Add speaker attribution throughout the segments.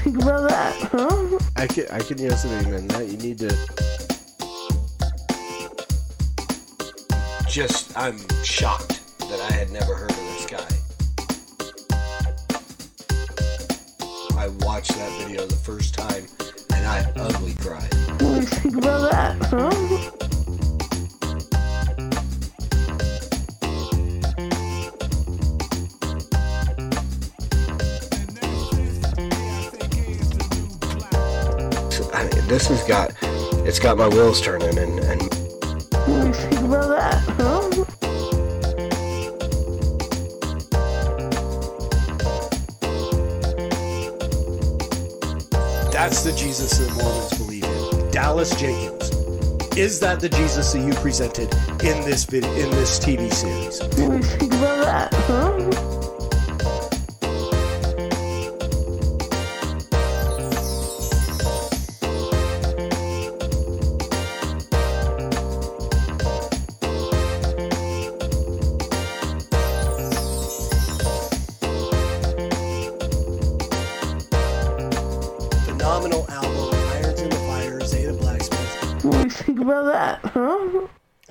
Speaker 1: think about that, huh?
Speaker 2: I can I can yes and amen that. You need to. Just I'm shocked that I had never heard of this guy. I watched that video the first time and I ugly cried.
Speaker 1: What do you think about that, huh?
Speaker 2: This has got it's got my wheels turning and, and
Speaker 1: What do you think about that, huh?
Speaker 3: That's the Jesus that Mormons believe in. Dallas Jenkins. Is that the Jesus that you presented in this video in this TV series?
Speaker 1: What do you think about that, huh?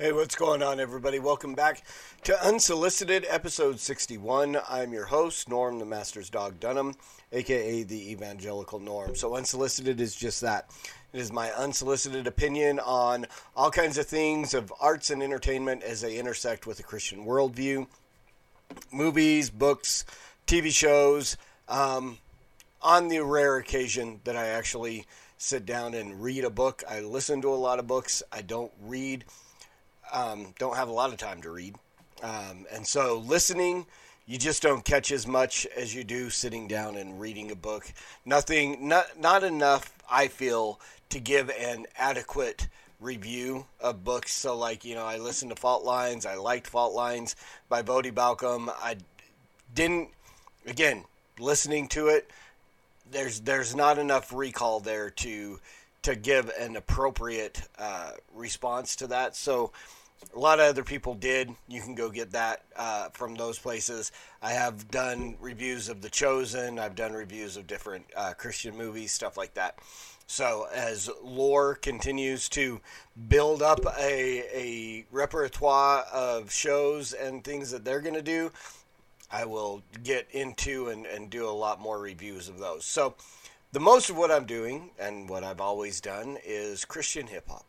Speaker 3: Hey, what's going on, everybody? Welcome back to Unsolicited, episode 61. I'm your host, Norm, the Master's Dog Dunham, aka the Evangelical Norm. So, Unsolicited is just that. It is my unsolicited opinion on all kinds of things of arts and entertainment as they intersect with a Christian worldview movies, books, TV shows. Um, on the rare occasion that I actually sit down and read a book, I listen to a lot of books. I don't read um, don't have a lot of time to read. Um, and so listening, you just don't catch as much as you do sitting down and reading a book. Nothing, not, not enough, I feel, to give an adequate review of books. So, like, you know, I listened to Fault Lines. I liked Fault Lines by Voddie Baucham. I didn't, again, listening to it, there's there's not enough recall there to to give an appropriate uh, response to that. So a lot of other people did. You can go get that uh, from those places. I have done reviews of The Chosen. I've done reviews of different uh, Christian movies, stuff like that. So as lore continues to build up a, a repertoire of shows and things that they're going to do, I will get into and, and do a lot more reviews of those. So, the most of what I'm doing and what I've always done is Christian hip hop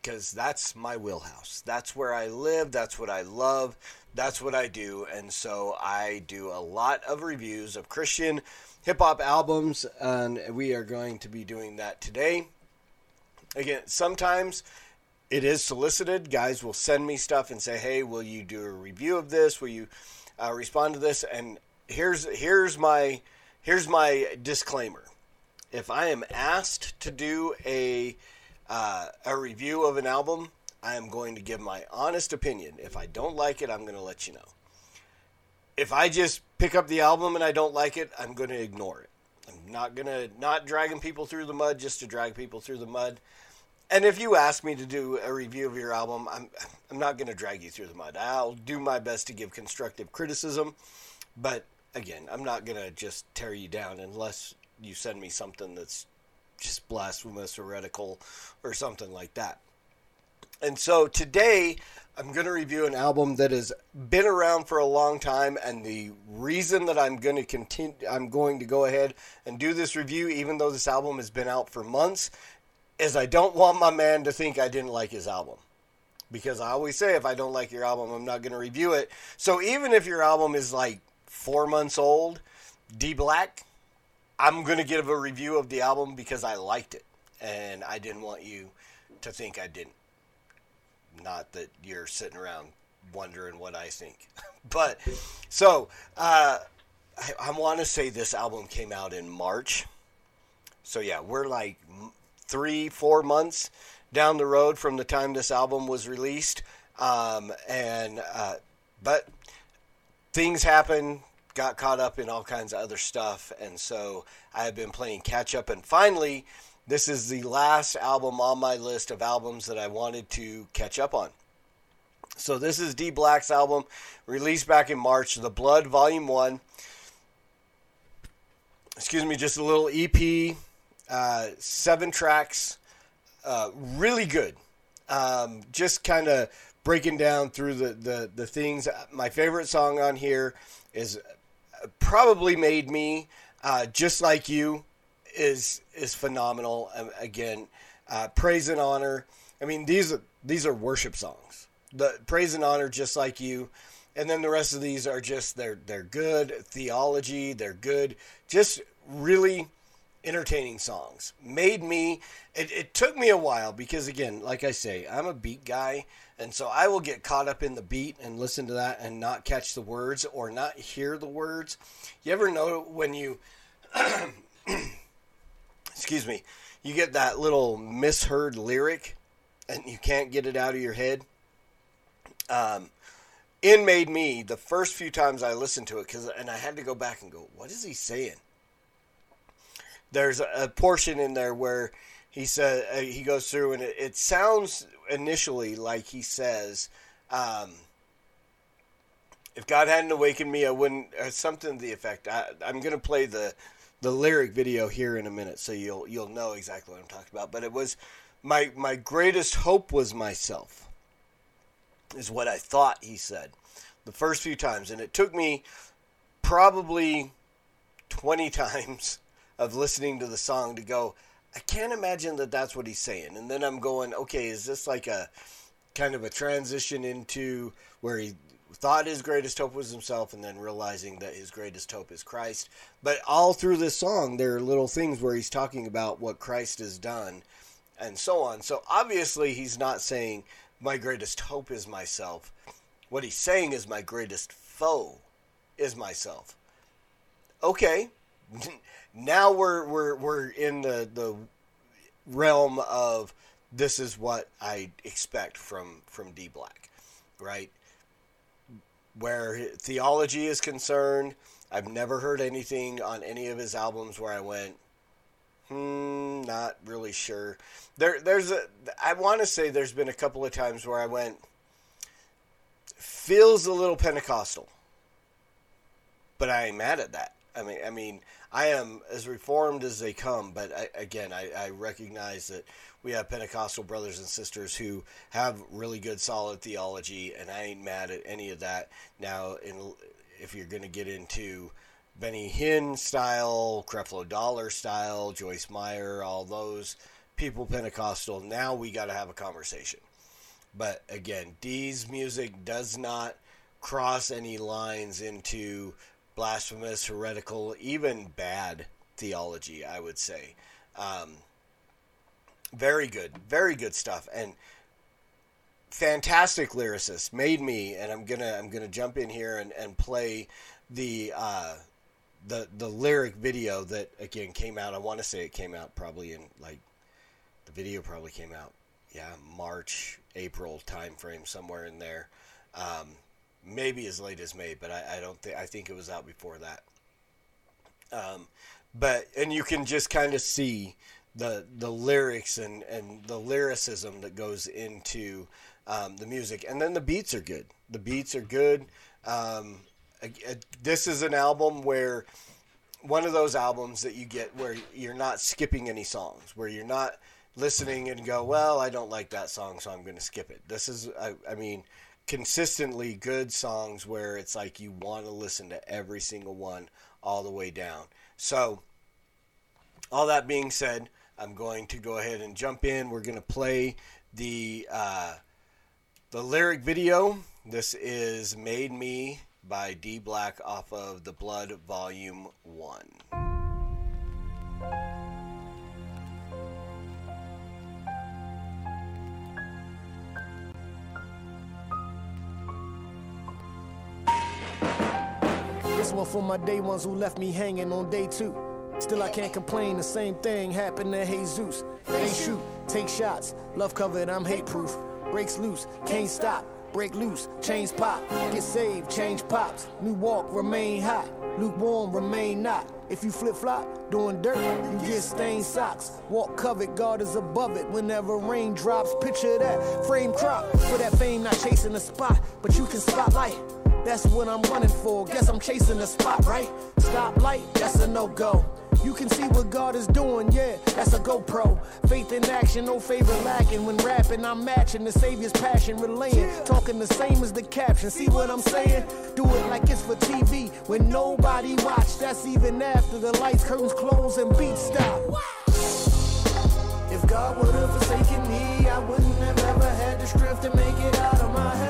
Speaker 3: because that's my wheelhouse. That's where I live. That's what I love. That's what I do. And so I do a lot of reviews of Christian hip hop albums, and we are going to be doing that today. Again, sometimes it is solicited. Guys will send me stuff and say, "Hey, will you do a review of this? Will you uh, respond to this?" And here's here's my here's my disclaimer. If I am asked to do a uh, a review of an album, I am going to give my honest opinion. If I don't like it, I'm going to let you know. If I just pick up the album and I don't like it, I'm going to ignore it. I'm not going to not dragging people through the mud just to drag people through the mud. And if you ask me to do a review of your album, I'm I'm not going to drag you through the mud. I'll do my best to give constructive criticism, but again, I'm not going to just tear you down unless you send me something that's just blasphemous, heretical, or something like that. And so today, I'm going to review an album that has been around for a long time, and the reason that I'm going to continue, I'm going to go ahead and do this review, even though this album has been out for months, is I don't want my man to think I didn't like his album. Because I always say, if I don't like your album, I'm not going to review it. So even if your album is like four months old, D Black, I'm going to give a review of the album because I liked it. And I didn't want you to think I didn't. Not that you're sitting around wondering what I think. but, so, uh, I, I want to say this album came out in March. So, yeah, we're like three, four months down the road from the time this album was released. Um, and, uh, but things happen, got caught up in all kinds of other stuff. And so I have been playing catch up. And finally, this is the last album on my list of albums that I wanted to catch up on. So this is D Black's album, released back in March, The Blood Volume 1. excuse me, just a little EP, uh, seven tracks, uh, really good. Um, just kind of breaking down through the, the, the things. My favorite song on here is probably made me uh, just like you is is phenomenal. Um, again, uh, praise and honor. I mean these are these are worship songs. The praise and honor, just like you, and then the rest of these are just they're they're good theology. They're good, just really entertaining songs. Made me. It, it took me a while because again, like I say, I'm a beat guy, and so I will get caught up in the beat and listen to that and not catch the words or not hear the words. You ever know when you excuse me, you get that little misheard lyric and you can't get it out of your head. Um, in made me the first few times I listened to it because and I had to go back and go, what is he saying? There's a, a portion in there where he said uh, he goes through and it, it, sounds initially like he says, um, "If God hadn't awakened me, I wouldn't." Uh, something to the effect. I, I'm going to play the the lyric video here in a minute, so you'll you'll know exactly what I'm talking about. But it was my my greatest hope was myself, is what I thought he said, the first few times, and it took me probably twenty times of listening to the song to go. I can't imagine that that's what he's saying, and then I'm going, okay, is this like a kind of a transition into where he thought his greatest hope was himself and then realizing that his greatest hope is Christ. But all through this song, there are little things where he's talking about what Christ has done and so on. So obviously, he's not saying, My greatest hope is myself. What he's saying is, My greatest foe is myself. Okay. now we're, we're, we're in the, the realm of this is what I expect from, from D Black, right? where theology is concerned, I've never heard anything on any of his albums where I went, hmm, not really sure. There, there's a, I want to say there's been a couple of times where I went, feels a little Pentecostal, but I ain't mad at that. I mean, I mean, I am as reformed as they come, but I, again, I, I recognize that we have Pentecostal brothers and sisters who have really good, solid theology, and I ain't mad at any of that. Now, in, if you're going to get into Benny Hinn style, Creflo Dollar style, Joyce Meyer, all those people Pentecostal, now we got to have a conversation. But again, Dee's music does not cross any lines into blasphemous, heretical, even bad theology, I would say. Um, very good, very good stuff, and fantastic lyricist. Made me, and I'm gonna I'm gonna jump in here and, and play the uh, the the lyric video that again came out. I want to say it came out probably in like the video probably came out yeah March April time frame somewhere in there. Um, maybe as late as May, but I, I don't think I think it was out before that. Um, but and you can just kind of see the the lyrics and and the lyricism that goes into um, the music, and then the beats are good. The beats are good. Um, this is an album where one of those albums that you get where you're not skipping any songs, where you're not listening and go, well, I don't like that song, so I'm going to skip it. This is, I, I mean, consistently good songs where it's like you want to listen to every single one all the way down. So, all that being said, I'm going to go ahead and jump in. We're going to play the uh, the lyric video. This is "Made Me" by D Black off of the Blood Volume One.
Speaker 4: One for my day ones who left me hanging on day two. Still, I can't complain. The same thing happened to Jesus. They shoot, take shots. Love covered, I'm hate proof. Breaks loose, can't stop. Break loose, chains pop. Get saved, change pops. New walk, remain hot. Lukewarm, remain not. If you flip flop, doing dirt, you get stained socks. Walk covered, God is above it. Whenever rain drops, picture that frame crop. For that fame, not chasing the spot, but you can spotlight. That's what I'm running for. Guess I'm chasing the spot, right? Stoplight, that's a no go. You can see what God is doing, yeah, that's a GoPro. Faith in action, no favor lacking. When rapping, I'm matching the Savior's passion, relaying. Talking the same as the caption. See what I'm saying? Do it like it's for TV. When nobody watch, that's even after the lights, curtains close, and beats stop. If God would have forsaken me, I wouldn't have ever had the strength to make it out of my hell.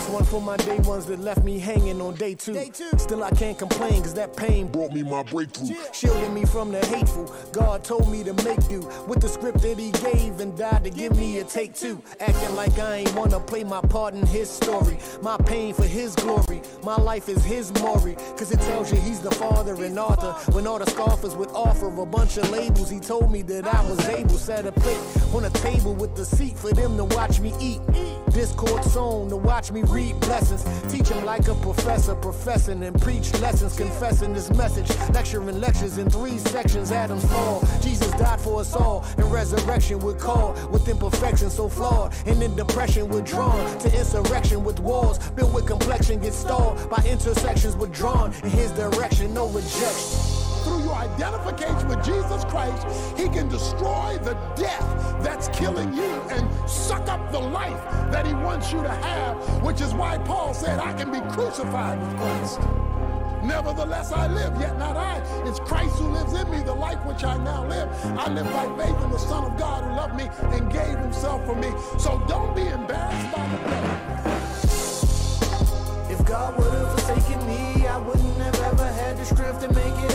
Speaker 4: This one for my day ones that left me hanging on day two. Day two. Still I can't complain, cause that pain brought me my breakthrough. Shielding me from the hateful. God told me to make do with the script that he gave and died to give me a take two. Acting like I ain't wanna play my part in his story. My pain for his glory. My life is his glory. Cause it tells you he's the father and author. When all the scoffers would offer a bunch of labels, he told me that I was able. Set a plate on a table with the seat for them to watch me eat. Discord zone to watch me read blessings. Teach him like a professor, professing and preach lessons, confessing this message. Lecturing lectures in three sections, Adam's fall. Jesus died for us all, and resurrection would call with imperfection so flawed. And in depression withdrawn to insurrection with walls. Built with complexion, get stalled by intersections withdrawn. In his direction, no rejection
Speaker 5: through your identification with Jesus Christ, He can destroy the death that's killing you and suck up the life that He wants you to have, which is why Paul said, I can be crucified with Christ. Nevertheless, I live, yet not I. It's Christ who lives in me, the life which I now live. I live by faith in the Son of God who loved me and gave Himself for me. So don't be embarrassed by the devil.
Speaker 4: If God would have forsaken me, I wouldn't have ever had the strength to make it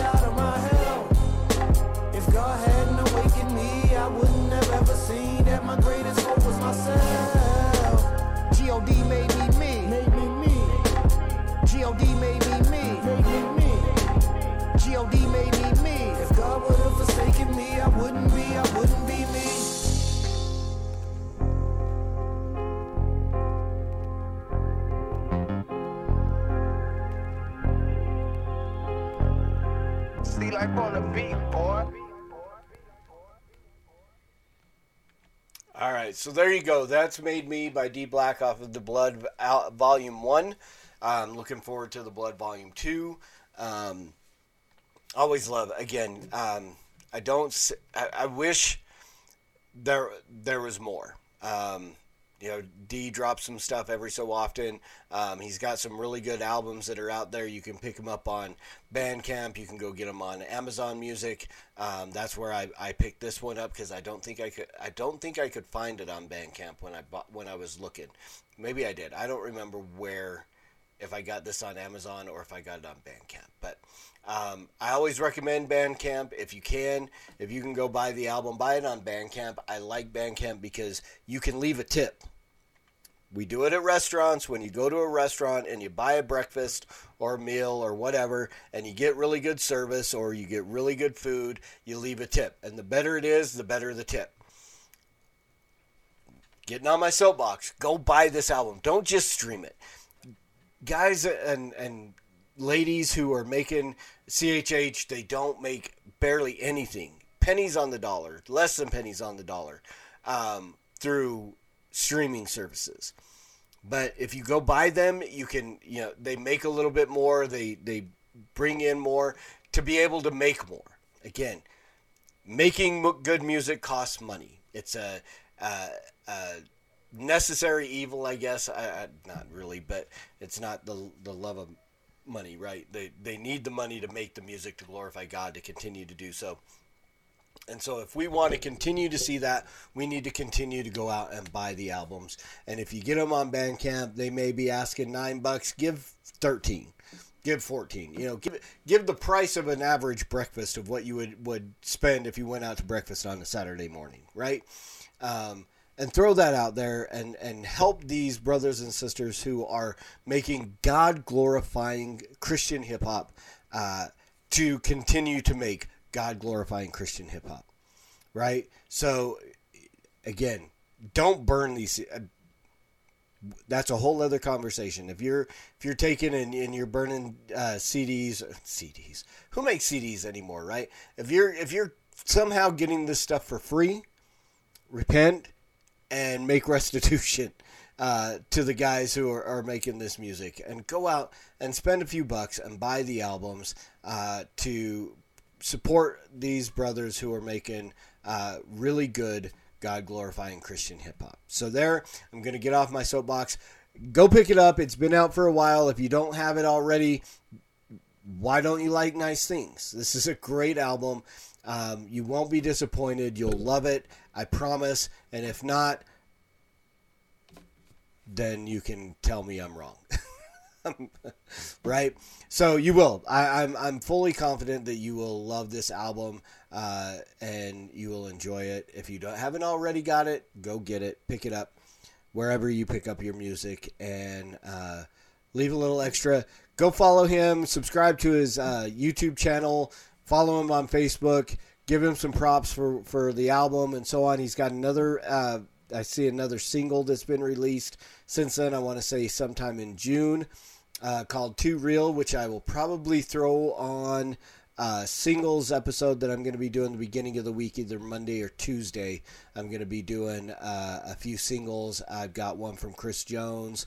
Speaker 3: right, so there you go. That's Made Me by D Black off of the Blood Volume 1. I'm um, looking forward to the Blood Volume 2. Um, always love, again, um, I don't, I, I wish there there was more. Um, you know, D drops some stuff every so often. Um, he's got some really good albums that are out there. You can pick them up on Bandcamp. You can go get them on Amazon Music. Um, that's where I, I picked this one up because I don't think I could I don't think I could find it on Bandcamp when I bought when I was looking. Maybe I did. I don't remember where if I got this on Amazon or if I got it on Bandcamp. But um, I always recommend Bandcamp if you can. If you can go buy the album, buy it on Bandcamp. I like Bandcamp because you can leave a tip. We do it at restaurants. When you go to a restaurant and you buy a breakfast or a meal or whatever, and you get really good service or you get really good food, you leave a tip. And the better it is, the better the tip getting on my soapbox. Go buy this album. Don't just stream it. Guys and and ladies who are making CHH, they don't make barely anything. Pennies on the dollar, less than pennies on the dollar, um, through streaming services. But if you go buy them, you can you know they make a little bit more. They they bring in more to be able to make more. Again, making good music costs money. It's a, a, a necessary evil, I guess. I, I, not really, but it's not the the love of money, right? They they need the money to make the music to glorify God to continue to do so. And so, if we want to continue to see that, we need to continue to go out and buy the albums. And if you get them on Bandcamp, they may be asking nine bucks. Give thirteen, give fourteen. You know, give give the price of an average breakfast of what you would would spend if you went out to breakfast on a Saturday morning, right? Um, and throw that out there and and help these brothers and sisters who are making God glorifying Christian hip hop uh, to continue to make God glorifying Christian hip hop, right? So again, don't burn these. uh, that's a whole other conversation. If you're if you're taking and, and you're burning uh, CDs, CDs, who makes CDs anymore, right? If you're if you're somehow getting this stuff for free, repent and make restitution uh, to the guys who are, are, making this music and go out and spend a few bucks and buy the albums uh, to support these brothers who are making uh, really good God glorifying Christian hip hop. So, there, I'm going to get off my soapbox. Go pick it up. It's been out for a while. If you don't have it already, why don't you like nice things? This is a great album. Um, you won't be disappointed. You'll love it. I promise. And if not, then you can tell me I'm wrong. right? So you will. I, am I'm, I'm fully confident that you will love this album uh, and you will enjoy it. If you don't haven't already got it, go get it, pick it up wherever you pick up your music, and uh, leave a little extra. Go follow him. Subscribe to his uh, YouTube channel. Follow him on Facebook. Give him some props for for the album and so on. He's got another. Uh, I see another single that's been released since then. I want to say sometime in June uh, called Too Real, which I will probably throw on a singles episode that I'm going to be doing the beginning of the week, either Monday or Tuesday. I'm going to be doing uh, a few singles. I've got one from Chris Jones,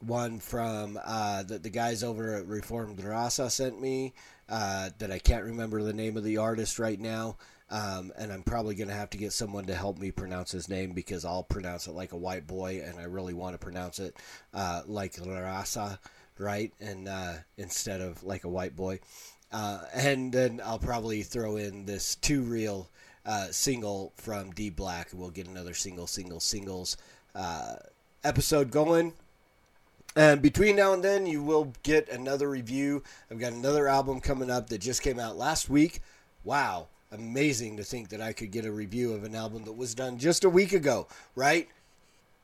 Speaker 3: one from uh, the, the guys over at Reformed Raza sent me uh, that I can't remember the name of the artist right now. Um, and I'm probably going to have to get someone to help me pronounce his name because I'll pronounce it like a white boy, and I really want to pronounce it uh, like Larasa right? And uh, instead of like a white boy. Uh, and then I'll probably throw in this Too Real uh, single from D Black. We'll get another single, single, singles episode going. And between now and then, you will get another review. I've got another album coming up that just came out last week. Wow, amazing to think that I could get a review of an album that was done just a week ago, right?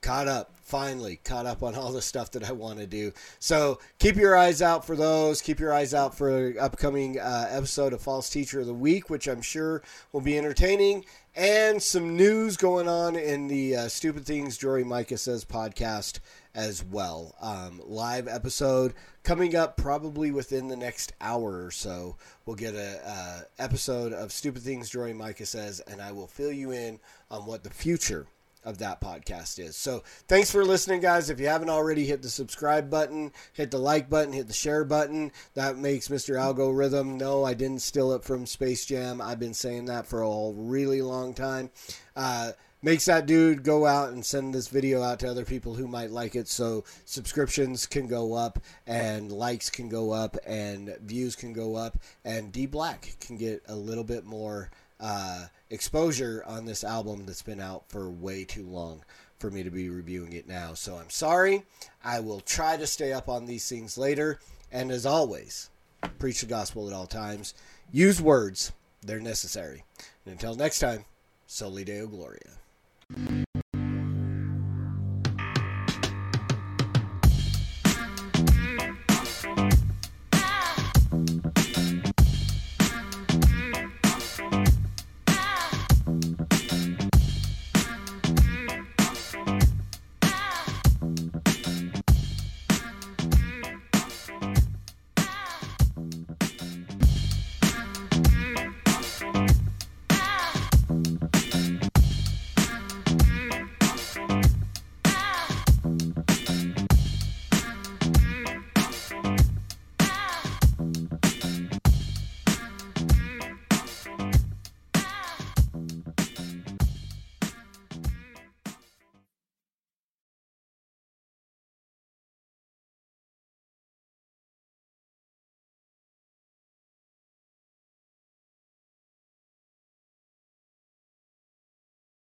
Speaker 3: Caught up finally caught up on all the stuff that i want to do. So keep your eyes out for those. Keep your eyes out for an upcoming uh, episode of false teacher of the week which i'm sure will be entertaining. And some news going on in the uh, stupid things jory micah says podcast as well. Um, live episode coming up probably within the next hour or so. We'll get a uh, episode of stupid things jory micah says and i will fill you in on what the future of that podcast is. So thanks for listening, guys. If you haven't already, hit the subscribe button, hit the like button, hit the share button. That makes Mr. Algorithm know I didn't steal it from Space Jam. I've been saying that for a really long time. Uh, makes that dude go out and send this video out to other people who might like it so subscriptions can go up and likes can go up and views can go up and D Black can get a little bit more uh, exposure on this album that's been out for way too long for me to be reviewing it now. So I'm sorry. I will try to stay up on these things later. And as always, preach the gospel at all times. Use words, they're necessary. And until next time, Soli Deo Gloria.